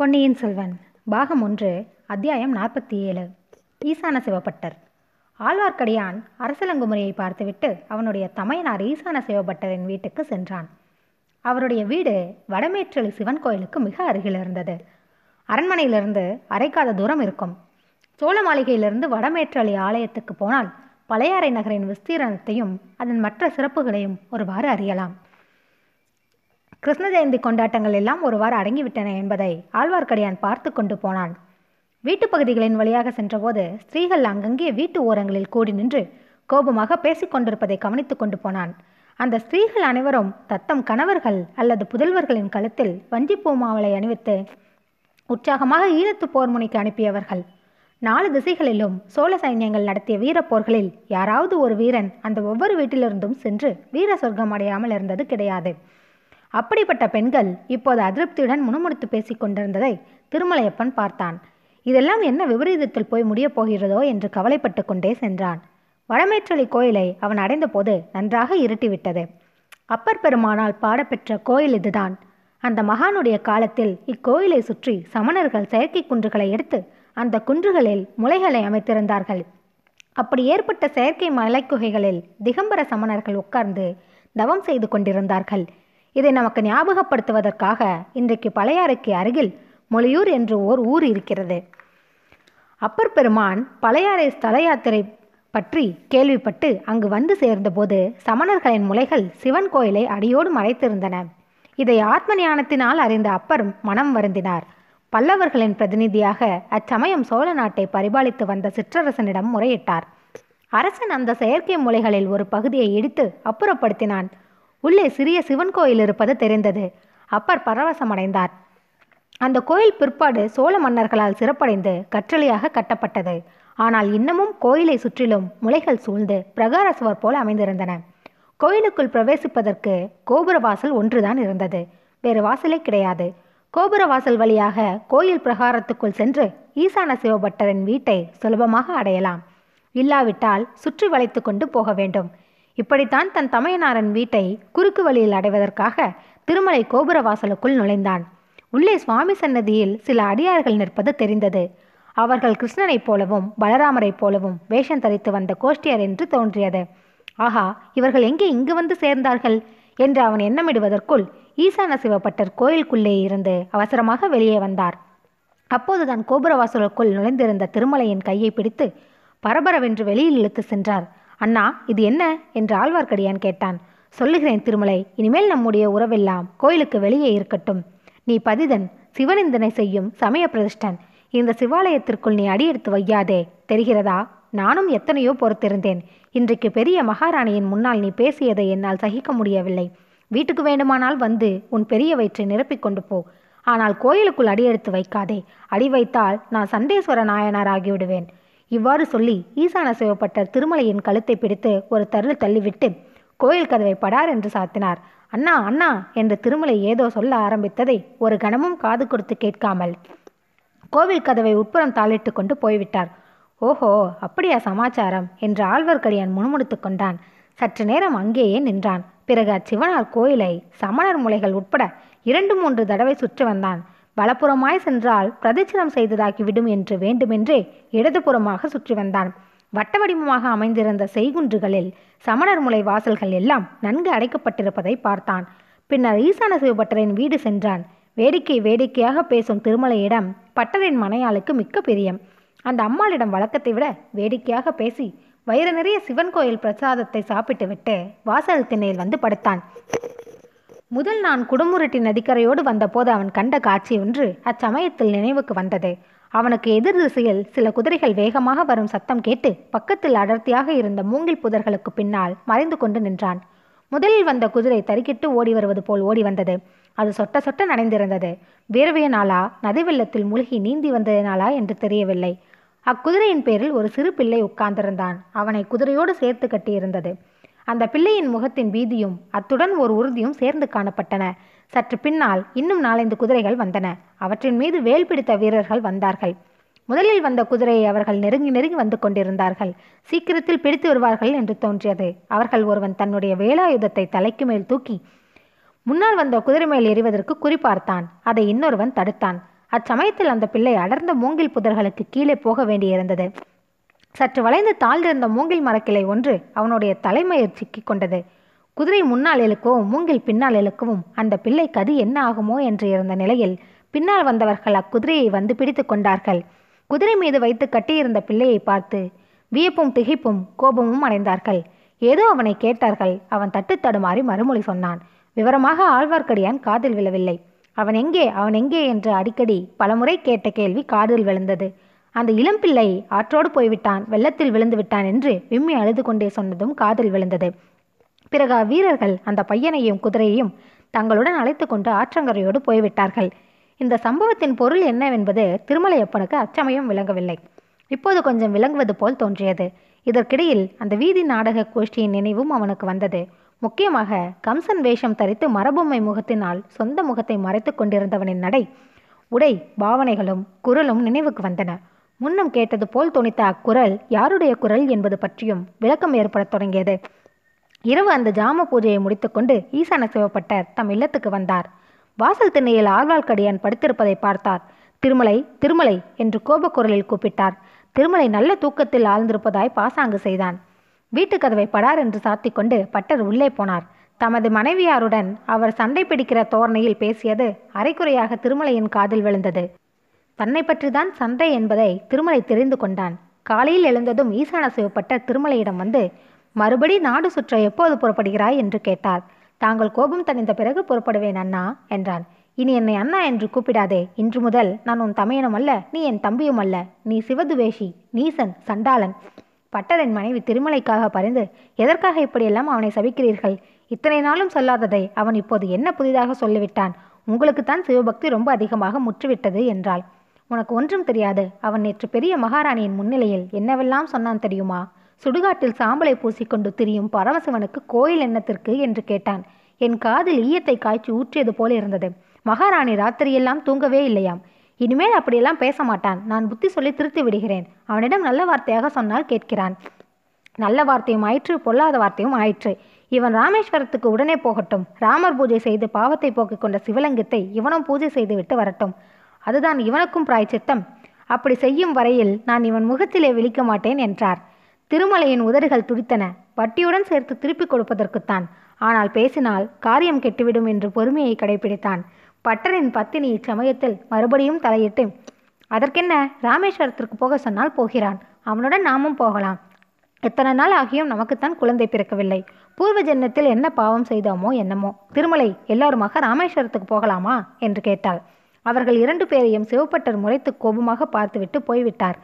பொன்னியின் செல்வன் பாகம் ஒன்று அத்தியாயம் நாற்பத்தி ஏழு ஈசான சிவபட்டர். ஆழ்வார்க்கடியான் அரசலங்குமுறையை பார்த்துவிட்டு அவனுடைய தமையனார் ஈசான சிவபட்டரின் வீட்டுக்கு சென்றான். அவருடைய வீடு வடமேற்றலி சிவன் கோயிலுக்கு மிக அருகில் இருந்தது. அரண்மனையிலிருந்து அரைக்காத தூரம் இருக்கும். சோழ மாளிகையிலிருந்து வடமேற்றலி ஆலயத்துக்கு போனால் பழையாறை நகரின் விஸ்தீரணத்தையும் அதன் மற்ற சிறப்புகளையும் ஒருவாறு அறியலாம். கிருஷ்ண ஜெயந்தி கொண்டாட்டங்கள் எல்லாம் ஒருவாறு அடங்கிவிட்டன என்பதை ஆழ்வார்க்கடியான் பார்த்து கொண்டு போனான். வீட்டுப் பகுதிகளின் வழியாக சென்றபோது ஸ்திரீகள் அங்கங்கே வீட்டு ஓரங்களில் கூடி நின்று கோபமாக பேசிக் கொண்டிருப்பதை கவனித்துக் கொண்டு போனான். அந்த ஸ்திரீகள் அனைவரும் தத்தம் கணவர்கள் அல்லது புதல்வர்களின் கழுத்தில் வஞ்சிப்பூ மாவளை அணிவித்து உற்சாகமாக ஈழத்து போர் முனைக்கு அனுப்பியவர்கள். நாலு திசைகளிலும் சோழ சைன்யங்கள் நடத்திய வீரப்போர்களில் யாராவது ஒரு வீரன் அந்த ஒவ்வொரு வீட்டிலிருந்தும் சென்று வீர சொர்க்கம் அடையாமல் இருந்தது கிடையாது. அப்படிப்பட்ட பெண்கள் இப்போது அதிருப்தியுடன் முணுமுணுத்து பேசிக் கொண்டிருந்ததை திருமலையப்பன் பார்த்தான். இதெல்லாம் என்ன விபரீதத்தில் போய் முடியப் போகிறதோ என்று கவலைப்பட்டு கொண்டே சென்றான். வடமேற்றலி கோயிலை அவன் அடைந்தபோது நன்றாக இருட்டிவிட்டது. அப்பர் பெருமானால் பாடப்பெற்ற கோயில் இதுதான். அந்த மகானுடைய காலத்தில் இக்கோயிலை சுற்றி சமணர்கள் செயற்கை குன்றுகளை எடுத்து அந்த குன்றுகளில் முளைகளை அமைத்திருந்தார்கள். அப்படி ஏற்பட்ட செயற்கை மலைக்குகைகளில் திகம்பர சமணர்கள் உட்கார்ந்து தவம் செய்து கொண்டிருந்தார்கள். இதை நமக்கு ஞாபகப்படுத்துவதற்காக இன்றைக்கு பழையாறைக்கு அருகில் மொழியூர் என்று ஓர் ஊர் இருக்கிறது. அப்பர் பெருமான் பழையாறை ஸ்தல யாத்திரை பற்றி கேள்விப்பட்டு அங்கு வந்து சேர்ந்தபோது சமணர்களின் முலைகள் சிவன் கோயிலை அடியோடு மறைத்திருந்தன. இதை ஆத்ம ஞானத்தினால் அறிந்த அப்பர் மனம் வருந்தினார். பல்லவர்களின் பிரதிநிதியாக அச்சமயம் சோழ நாட்டை பரிபாலித்து வந்த சிற்றரசனிடம் முறையிட்டார். அரசன் அந்த செயற்கை முலைகளில் ஒரு பகுதியை இடித்து அப்புறப்படுத்தினான். உள்ளே சிறிய சிவன் கோயில் இருப்பது தெரிந்தது. அப்பர் பரவசமடைந்தார். அந்த கோயில் பிற்பாடு சோழ மன்னர்களால் சிறப்படைந்து கற்றளியாக கட்டப்பட்டது. ஆனால் இன்னமும் கோயிலை சுற்றிலும் முளைகள் சூழ்ந்து பிரகார சுவர் போல் அமைந்திருந்தன. கோயிலுக்குள் பிரவேசிப்பதற்கு கோபுர வாசல் ஒன்றுதான் இருந்தது. வேறு வாசலே கிடையாது. கோபுர வாசல் வழியாக கோயில் பிரகாரத்துக்குள் சென்று ஈசான சிவபட்டரின் வீட்டை சுலபமாக அடையலாம். இல்லாவிட்டால் சுற்றி வளைத்து கொண்டு போக வேண்டும். இப்படித்தான் தன் தமையனாரன் வீட்டை குறுக்கு வழியில் அடைவதற்காக திருமலை கோபுர வாசலுக்குள் நுழைந்தான். உள்ளே சுவாமி சன்னதியில் சில அடியார்கள் நிற்பது தெரிந்தது. அவர்கள் கிருஷ்ணனைப் போலவும் பலராமரைப் போலவும் வேஷம் தரித்து வந்த கோஷ்டியர் என்று தோன்றியது. ஆஹா இவர்கள் எங்கே இங்கு வந்து சேர்ந்தார்கள்? என்று அவன் எண்ணமிடுவதற்குள் ஈசான சிவப்பட்டர் கோயிலுக்குள்ளே இருந்து அவசரமாக வெளியே வந்தார். அப்போதுதான் கோபுரவாசலுக்குள் நுழைந்திருந்த திருமலையின் கையை பிடித்து பரபரவென்று வெளியில் இழுத்து சென்றார். அண்ணா இது என்ன? என்று ஆழ்வார்க்கடியான் கேட்டான். சொல்லுகிறேன் திருமலை இனிமேல் நம்முடைய உறவெல்லாம் கோயிலுக்கு வெளியே இருக்கட்டும். நீ பதிதன் சிவனிந்தனை செய்யும் சமய பிரதிஷ்டன். இந்த சிவாலயத்திற்குள் நீ அடியெடுத்து வையாதே தெரிகிறதா? நானும் எத்தனையோ பொறுத்திருந்தேன். இன்றைக்கு பெரிய மகாராணியின் முன்னால் நீ பேசியதை என்னால் சகிக்க முடியவில்லை. வீட்டுக்கு வேண்டுமானால் வந்து உன் பெரிய வயிற்றை நிரப்பிக் கொண்டு போ. ஆனால் கோயிலுக்குள் அடியெடுத்து வைக்காதே. அடி வைத்தால் நான் சண்டேஸ்வர நாயனார் ஆகிவிடுவேன். இவ்வாறு சொல்லி ஈசான சிவப்பட்டர் திருமலையின் கழுத்தை பிடித்து ஒரு தருள் தள்ளிவிட்டு கோயில் கதவை படார் என்று சாத்தினார். அண்ணா அண்ணா என்று திருமலை ஏதோ சொல்ல ஆரம்பித்ததை ஒரு கணமும் காது கொடுத்து கேட்காமல் கோவில் கதவை உட்புறம் தாளிட்டு கொண்டு போய்விட்டார். ஓஹோ அப்படியா சமாச்சாரம் என்று ஆழ்வார்க்கடியான் முணுமுணுத்து கொண்டான். சற்று நேரம் அங்கேயே நின்றான். பிறகு அச்சிவனார் கோயிலை சமணர் முலைகள் உட்பட இரண்டு மூன்று தடவை சுற்றி வந்தான். வலப்புறமாய் சென்றால் பிரதட்சிணம் செய்ததாகி விடும் என்று வேண்டுமென்றே இடதுபுறமாக சுற்றி வந்தான். வட்ட வடிவமாக அமைந்திருந்த செய்குன்றுகளில் சமணர் முலை வாசல்கள் எல்லாம் நன்கு அடைக்கப்பட்டிருப்பதை பார்த்தான். பின்னர் ஈசான சிவபட்டரின் வீடு சென்றான். வேடிக்கை வேடிக்கையாக பேசும் திருமலையிடம் பட்டரின் மனையாளுக்கு மிக்க பிரியம். அந்த அம்மாளிடம் வழக்கத்தை விட வேடிக்கையாக பேசி வயிறு நிறைய சிவன் கோயில் பிரசாதத்தை சாப்பிட்டுவிட்டு வாசல் திண்ணையில் வந்து படுத்தான். முதல் நான் குடமுருட்டி நதிக்கரையோடு வந்தபோது அவன் கண்ட காட்சி ஒன்று அச்சமயத்தில் நினைவுக்கு வந்தது. அவனுக்கு எதிர் திசையில் சில குதிரைகள் வேகமாக வரும் சத்தம் கேட்டு பக்கத்தில் அடர்த்தியாக இருந்த மூங்கில் புதர்களுக்கு பின்னால் மறைந்து கொண்டு நின்றான். முதலில் வந்த குதிரை தறிக்கிட்டு ஓடி வருவது போல் ஓடி வந்தது. அது சொட்ட சொட்ட நனைந்திருந்தது. வேர்வையினாலா நதி வெள்ளத்தில் மூழ்கி நீந்தி வந்ததினாலா என்று தெரியவில்லை. அக்குதிரையின் பேரில் ஒரு சிறு பிள்ளை உட்கார்ந்திருந்தான். அவனை குதிரையோடு சேர்த்து கட்டியிருந்தது. அந்த பிள்ளையின் முகத்தின் பீதியும் அத்துடன் ஒரு உறுதியும் சேர்ந்து காணப்பட்டன. சற்று பின்னால் இன்னும் நாலைந்து குதிரைகள் வந்தன. அவற்றின் மீது வேல் பிடித்த வீரர்கள் வந்தார்கள். முதலில் வந்த குதிரையை அவர்கள் நெருங்கி நெருங்கி வந்து கொண்டிருந்தார்கள். சீக்கிரத்தில் பிடித்து வருவார்கள் என்று தோன்றியது. அவர்கள் ஒருவன் தன்னுடைய வேலாயுதத்தை தலைக்கு மேல் தூக்கி முன்னால் வந்த குதிரை மேல் எறிவதற்கு குறிப்பார்த்தான் அதை இன்னொருவன் தடுத்தான். அச்சமயத்தில் அந்த பிள்ளை அடர்ந்த மூங்கில் புதர்களுக்கு கீழே போக வேண்டியிருந்தது. சற்று வளைந்து தாழ்ந்திருந்த மூங்கில் மரக்கிளை ஒன்று அவனுடைய தலைமையில் சிக்கிக் கொண்டது. குதிரை முன்னால் இழுக்கவும் மூங்கில் பின்னால் இழுக்கவும் அந்த பிள்ளை கதி என்ன ஆகுமோ என்று இருந்த நிலையில் பின்னால் வந்தவர்கள் அக்குதிரையை வந்து பிடித்து கொண்டார்கள். குதிரை மீது வைத்து கட்டியிருந்த பிள்ளையை பார்த்து வியப்பும் திகைப்பும் கோபமும் அடைந்தார்கள். ஏதோ அவனை கேட்டார்கள். அவன் தட்டு தடுமாறி மறுமொழி சொன்னான். விவரமாக ஆழ்வார்க்கடியான் காதில் விழவில்லை. அவன் எங்கே அவன் எங்கே என்று அடிக்கடி பலமுறை கேட்ட கேள்வி காதில் விழுந்தது. அந்த இளம்பிள்ளை ஆற்றோடு போய்விட்டான் வெள்ளத்தில் விழுந்து விட்டான் என்று விம்மி அழுது கொண்டே சொன்னதும் காதில் விழுந்தது. பிறகு அவ்வீரர்கள் அந்த பையனையும் குதிரையையும் தங்களுடன் அழைத்து கொண்டு ஆற்றங்கரையோடு போய்விட்டார்கள். இந்த சம்பவத்தின் பொருள் என்னவென்பது திருமலையப்பனுக்கு அச்சமயம் விளங்கவில்லை. இப்போது கொஞ்சம் விளங்குவது போல் தோன்றியது. இதற்கிடையில் அந்த வீதி நாடக கோஷ்டியின் நினைவும் அவனுக்கு வந்தது. முக்கியமாக கம்சன் வேஷம் தரித்து மரபொம்மை முகத்தினால் சொந்த முகத்தை மறைத்து கொண்டிருந்தவனின் நடை உடை பாவனைகளும் குரலும் நினைவுக்கு வந்தன. முன்னம் கேட்டது போல் துணித்த அக்குரல் யாருடைய குரல் என்பது பற்றியும் விளக்கம் ஏற்படத் தொடங்கியது. இரவு அந்த ஜாம பூஜையை முடித்துக்கொண்டு ஈசான சிவப்பட்டர் தம் இல்லத்துக்கு வந்தார். வாசல் திண்ணையில் ஆழ்வார்க்கடியான் படுத்திருப்பதை பார்த்தார். திருமலை திருமலை என்று கோபக்குரலில் கூப்பிட்டார். திருமலை நல்ல தூக்கத்தில் ஆழ்ந்திருப்பதாய் பாசாங்கு செய்தான். வீட்டு கதவை படார் என்று சாத்தி கொண்டு பட்டர் உள்ளே போனார். தமது மனைவியாருடன் அவர் சண்டை பிடிக்கிற தோரணையில் பேசியது அரைக்குறையாக திருமலையின் காதில் விழுந்தது. தன்னை பற்றிதான் சண்டை என்பதை திருமலை தெரிந்து கொண்டான். காலையில் எழுந்ததும் ஈசான சிவப்பட்ட திருமலையிடம் வந்து மறுபடி நாடு சுற்ற எப்போது புறப்படுகிறாய்? என்று கேட்டார். தாங்கள் கோபம் தணிந்த பிறகு புறப்படுவேன் அண்ணா என்றான். இனி என்னை அண்ணா என்று கூப்பிடாதே. இன்று முதல் நான் உன் தமையனும் அல்ல நீ என் தம்பியும் அல்ல. நீ சிவதுவேஷி நீசன் சண்டாளன். பட்டரின் மனைவி திருமலைக்காக பறிந்து எதற்காக இப்படியெல்லாம் அவனை சபிக்கிறீர்கள்? இத்தனை நாளும் சொல்லாததை அவன் இப்போது என்ன புதிதாக சொல்லிவிட்டான்? உங்களுக்குத்தான் சிவபக்தி ரொம்ப அதிகமாக முற்றுவிட்டது என்றாள். உனக்கு ஒன்றும் தெரியாது. அவன் நேற்று பெரிய மகாராணியின் முன்னிலையில் என்னவெல்லாம் சொன்னான் தெரியுமா? சுடுகாட்டில் சாம்பலை பூசிக்கொண்டு திரியும் பரமசிவனுக்கு கோயில் எண்ணத்திற்கு என்று கேட்டான். என் காதில் ஈயத்தை காய்ச்சி ஊற்றியது போல இருந்தது. மகாராணி ராத்திரியெல்லாம் தூங்கவே இல்லையாம். இனிமேல் அப்படியெல்லாம் பேச மாட்டான். நான் புத்தி சொல்லி திருத்தி விடுகிறேன். அவனிடம் நல்ல வார்த்தையாக சொன்னால் கேட்கிறான். நல்ல வார்த்தையும் ஆயிற்று பொல்லாத வார்த்தையும் ஆயிற்று. இவன் ராமேஸ்வரத்துக்கு உடனே போகட்டும். ராமர் பூஜை செய்து பாவத்தை போக்கிக் கொண்ட சிவலிங்கத்தை இவனும் பூஜை செய்து விட்டு வரட்டும். அதுதான் இவனுக்கும் பிராய்ச்சித்தம். அப்படி செய்யும் வரையில் நான் இவன் முகத்திலே விழிக்க மாட்டேன் என்றார். திருமலையின் உதடுகள் துடித்தன. வட்டியுடன் சேர்த்து திருப்பிக் கொடுப்பதற்குத்தான். ஆனால் பேசினால் காரியம் கெட்டுவிடும் என்று பொறுமையை கடைபிடித்தான் பட்டரின் பத்தினி இச்சமயத்தில் மறுபடியும் தலையிட்டு அதற்கென்ன? ராமேஸ்வரத்திற்கு போக சொன்னால் போகிறான். அவனுடன் நாமும் போகலாம். எத்தனை நாள் ஆகியும் நமக்குத்தான் குழந்தை பிறக்கவில்லை. பூர்வ ஜென்மத்தில் என்ன பாவம் செய்தோமோ என்னமோ. திருமலை எல்லாருமாக ராமேஸ்வரத்துக்கு போகலாமா? என்று கேட்டாள். அவர்கள் இரண்டு பேரையும் சிவப்பட்டர் முறைத்து கோபமாக பார்த்துவிட்டு போய்விட்டார்.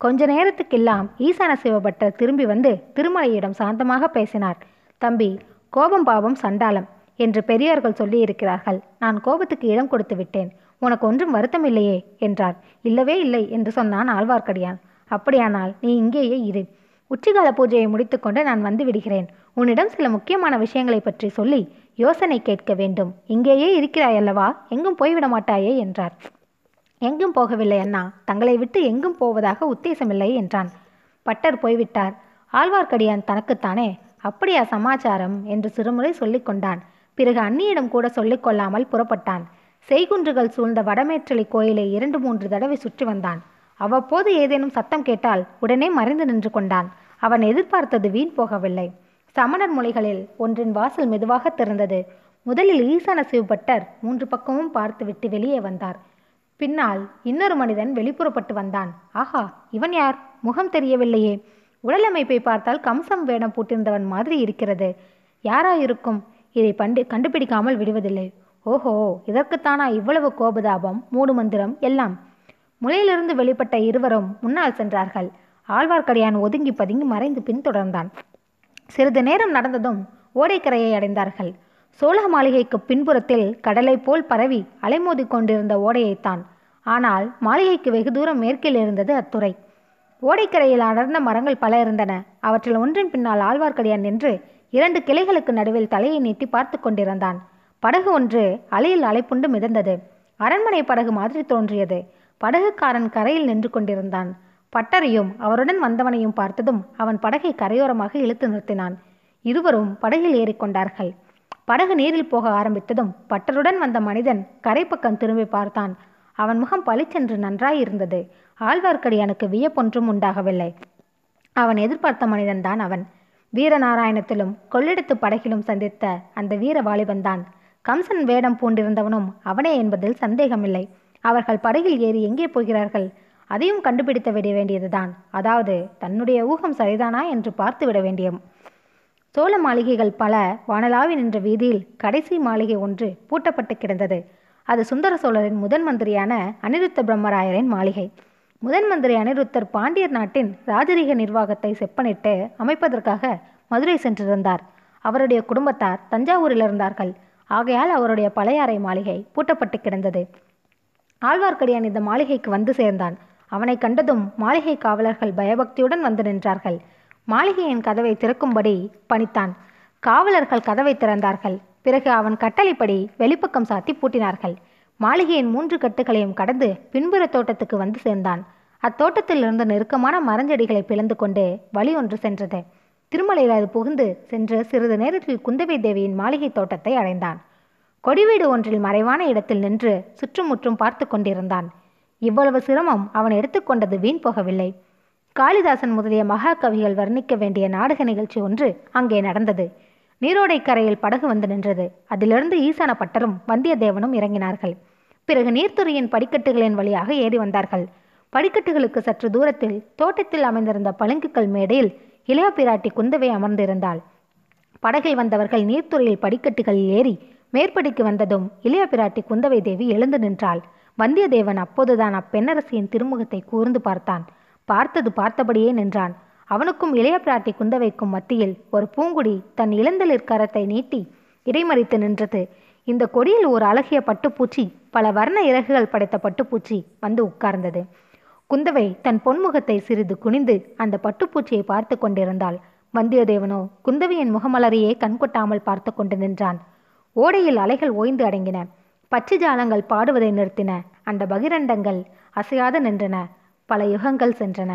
கொஞ்ச நேரத்துக்கெல்லாம் ஈசான சிவபட்டர் திரும்பி வந்து திருமலையிடம் சாந்தமாக பேசினார். தம்பி கோபம் பாவம் சண்டாளம் என்று பெரியவர்கள் சொல்லியிருக்கிறார்கள். நான் கோபத்துக்கு இடம் கொடுத்து விட்டேன். உனக்கு ஒன்றும் வருத்தம் இல்லையே என்றார். இல்லவே இல்லை என்று சொன்னான் ஆழ்வார்க்கடியான். அப்படியானால் நீ இங்கேயே இரு. உச்சிகால பூஜையை முடித்துக்கொண்டு நான் வந்து விடுகிறேன். உன்னிடம் சில முக்கியமான விஷயங்களை பற்றி சொல்லி யோசனை கேட்க வேண்டும். இங்கேயே இருக்கிறாய் அல்லவா? எங்கும் போய்விட மாட்டாயே? என்றார். எங்கும் போகவில்லை அண்ணா. தங்களை விட்டு எங்கும் போவதாக உத்தேசமில்லை என்றான். பட்டர் போய்விட்டார். ஆழ்வார்க்கடியான் தனக்குத்தானே? அப்படியா சமாச்சாரம்? என்று சிறுமுறை சொல்லிக்கொண்டான் பிறகு அன்னியிடம் கூட சொல்லிக் கொள்ளாமல் புறப்பட்டான். செய்குன்றுகள் சூழ்ந்த வடமேற்றலை கோயிலை இரண்டு மூன்று தடவை சுற்றி வந்தான். அவ்வப்போது ஏதேனும் சத்தம் கேட்டால் உடனே மறைந்து நின்று கொண்டான். அவன் எதிர்பார்த்தது வீண் போகவில்லை. சமணர் மொழிகளில் ஒன்றின் வாசல் மெதுவாக திறந்தது. முதலில் ஈசான சிவபட்டர் மூன்று பக்கமும் பார்த்துவிட்டு வெளியே வந்தார். பின்னால் இன்னொரு மனிதன் வெளிப்புறப்பட்டு வந்தான். ஆஹா இவன் யார்? முகம் தெரியவில்லையே. உடலமைப்பை பார்த்தால் கம்சம் வேடம் பூட்டிருந்தவன் மாதிரி இருக்கிறது. யாராயிருக்கும்? இதை பண்டு கண்டுபிடிக்காமல் விடுவதில்லை. ஓஹோ இதற்குத்தானா இவ்வளவு கோபதாபம் மூடு மந்திரம் எல்லாம்? முளையிலிருந்து வெளிப்பட்ட இருவரும் முன்னால் சென்றார்கள். ஆழ்வார்க்கடியான் ஒதுங்கி பதுங்கி மறைந்து பின்தொடர்ந்தான். சிறிது நேரம் நடந்ததும் ஓடைக்கரையை அடைந்தார்கள். சோழ மாளிகைக்கு பின்புறத்தில் கடலை போல் பரவி அலைமோதி கொண்டிருந்த ஓடையைத்தான். ஆனால் மாளிகைக்கு வெகு தூரம் மேற்கில் இருந்தது அத்துறை. ஓடைக்கரையில் அடர்ந்த மரங்கள் பல இருந்தன. அவற்றில் ஒன்றின் பின்னால் ஆழ்வார்க்கடியான் நின்று இரண்டு கிளைகளுக்கு நடுவில் தலையை நீட்டி பார்த்து கொண்டிருந்தான். படகு ஒன்று அலையில் அலைப்புண்டு மிதந்தது. அரண்மனை படகு மாதிரி தோன்றியது. படகுக்காரன் கரையில் நின்று கொண்டிருந்தான். பட்டரையும் அவருடன் வந்தவனையும் பார்த்ததும் அவன் படகை கரையோரமாக இழுத்து நிறுத்தினான். இருவரும் படகில் ஏறிக்கொண்டார்கள் படகு நீரில் போக ஆரம்பித்ததும் பட்டருடன் வந்த மனிதன் கரைப்பக்கம் திரும்பி பார்த்தான். அவன் முகம் பளிச்சென்று நன்றாயிருந்தது. ஆழ்வார்க்கடியானுக்கு வியப்பொன்றும் உண்டாகவில்லை. அவன் எதிர்பார்த்த மனிதன்தான் அவன். வீரநாராயணத்திலும் கொள்ளிடத்து படகிலும் சந்தித்த அந்த வீர வாலிபன்தான் கம்சன் வேடம் பூண்டிருந்தவனும் அவனே என்பதில் சந்தேகமில்லை. அவர்கள் படகில் ஏறி எங்கே போகிறார்கள்? அதையும் கண்டுபிடித்து விட வேண்டியதுதான். அதாவது தன்னுடைய ஊகம் சரிதானா என்று பார்த்து விட வேண்டியம் சோழ மாளிகைகள் பல வானலாவி நின்ற வீதியில் கடைசி மாளிகை ஒன்று பூட்டப்பட்டு கிடந்தது. அது சுந்தர சோழரின் முதன் மந்திரியான அனிருத்த பிரம்மராயரின் மாளிகை. முதன் மந்திரி அனிருத்தர் பாண்டியர் நாட்டின் ராஜரீக நிர்வாகத்தை செப்பனிட்டு அமைப்பதற்காக மதுரை சென்றிருந்தார். அவருடைய குடும்பத்தார் தஞ்சாவூரில் இருந்தார்கள். ஆகையால் அவருடைய பழையாறை மாளிகை பூட்டப்பட்டு கிடந்தது. ஆழ்வார்க்கடியான் இந்த மாளிகைக்கு வந்து சேர்ந்தான். அவனை கண்டதும் மாளிகை காவலர்கள் பயபக்தியுடன் வந்து நின்றார்கள். மாளிகையின் கதவை திறக்கும்படி பணித்தான். காவலர்கள் கதவை திறந்தார்கள். பிறகு அவன் கட்டளைப்படி வெளிப்பக்கம் சாத்தி பூட்டினார்கள். மாளிகையின் மூன்று கட்டுகளையும் கடந்து பின்புற தோட்டத்துக்கு வந்து சேர்ந்தான். அத்தோட்டத்தில் இருந்த நெருக்கமான மரஞ்செடிகளை பிளந்து கொண்டு வழி ஒன்று சென்றது. திருமலையில் அது புகுந்து சென்று சிறிது நேரத்தில் குந்தவை தேவியின் மாளிகை தோட்டத்தை அடைந்தான். கொடிவீடு ஒன்றில் மறைவான இடத்தில் நின்று சுற்றுமுற்றும் பார்த்து கொண்டிருந்தான். இவ்வளவு சிரமம் அவன் எடுத்துக்கொண்டது வீண் போகவில்லை. காளிதாசன் முதலிய மகாகவிகள் வர்ணிக்க வேண்டிய நாடக நிகழ்ச்சி ஒன்று அங்கே நடந்தது. நீரோடை கரையில் படகு வந்து நின்றது. அதிலிருந்து ஈசான பட்டரும் வந்தியத்தேவனும் இறங்கினார்கள். பிறகு நீர்த்துறையின் படிக்கட்டுகளின் வழியாக ஏறி வந்தார்கள். படிக்கட்டுகளுக்கு சற்று தூரத்தில் தோட்டத்தில் அமைந்திருந்த பளிங்குக்கல் மேடையில் இளைய பிராட்டி குந்தவை அமர்ந்திருந்தாள். படகில் வந்தவர்கள் நீர்த்துறையில் படிக்கட்டுகளில் ஏறி மேற்படிக்கு வந்ததும் இளைய பிராட்டி குந்தவை தேவி எழுந்து நின்றாள். வந்தியத்தேவன் அப்போதுதான் அப்பெண்ணரசியின் திருமுகத்தை கூர்ந்து பார்த்தான். பார்த்தது பார்த்தபடியே நின்றான். அவனுக்கும் இளைய பிராட்டி குந்தவைக்கும் மத்தியில் ஒரு பூங்குடி தன் இளந்தளிர் கரத்தை நீட்டி இடைமறித்து நின்றது. இந்த கொடியில் ஒரு அழகிய பட்டுப்பூச்சி பல வர்ண இறகுகள் படைத்த பட்டுப்பூச்சி வந்து உட்கார்ந்தது. குந்தவை தன் பொன்முகத்தை சிறிது குனிந்து அந்த பட்டுப்பூச்சியை பார்த்து கொண்டிருந்தாள். வந்தியத்தேவனோ குந்தவையின் முகமலரையே கண்கொட்டாமல் பார்த்து கொண்டு நின்றான். ஓடையில் அலைகள் ஓய்ந்து அடங்கின. பச்சை ஜாலங்கள் பாடுவதை நிறுத்தின அந்த பகிரண்டங்கள் அசையாது நின்றன. பல யுகங்கள் சென்றன.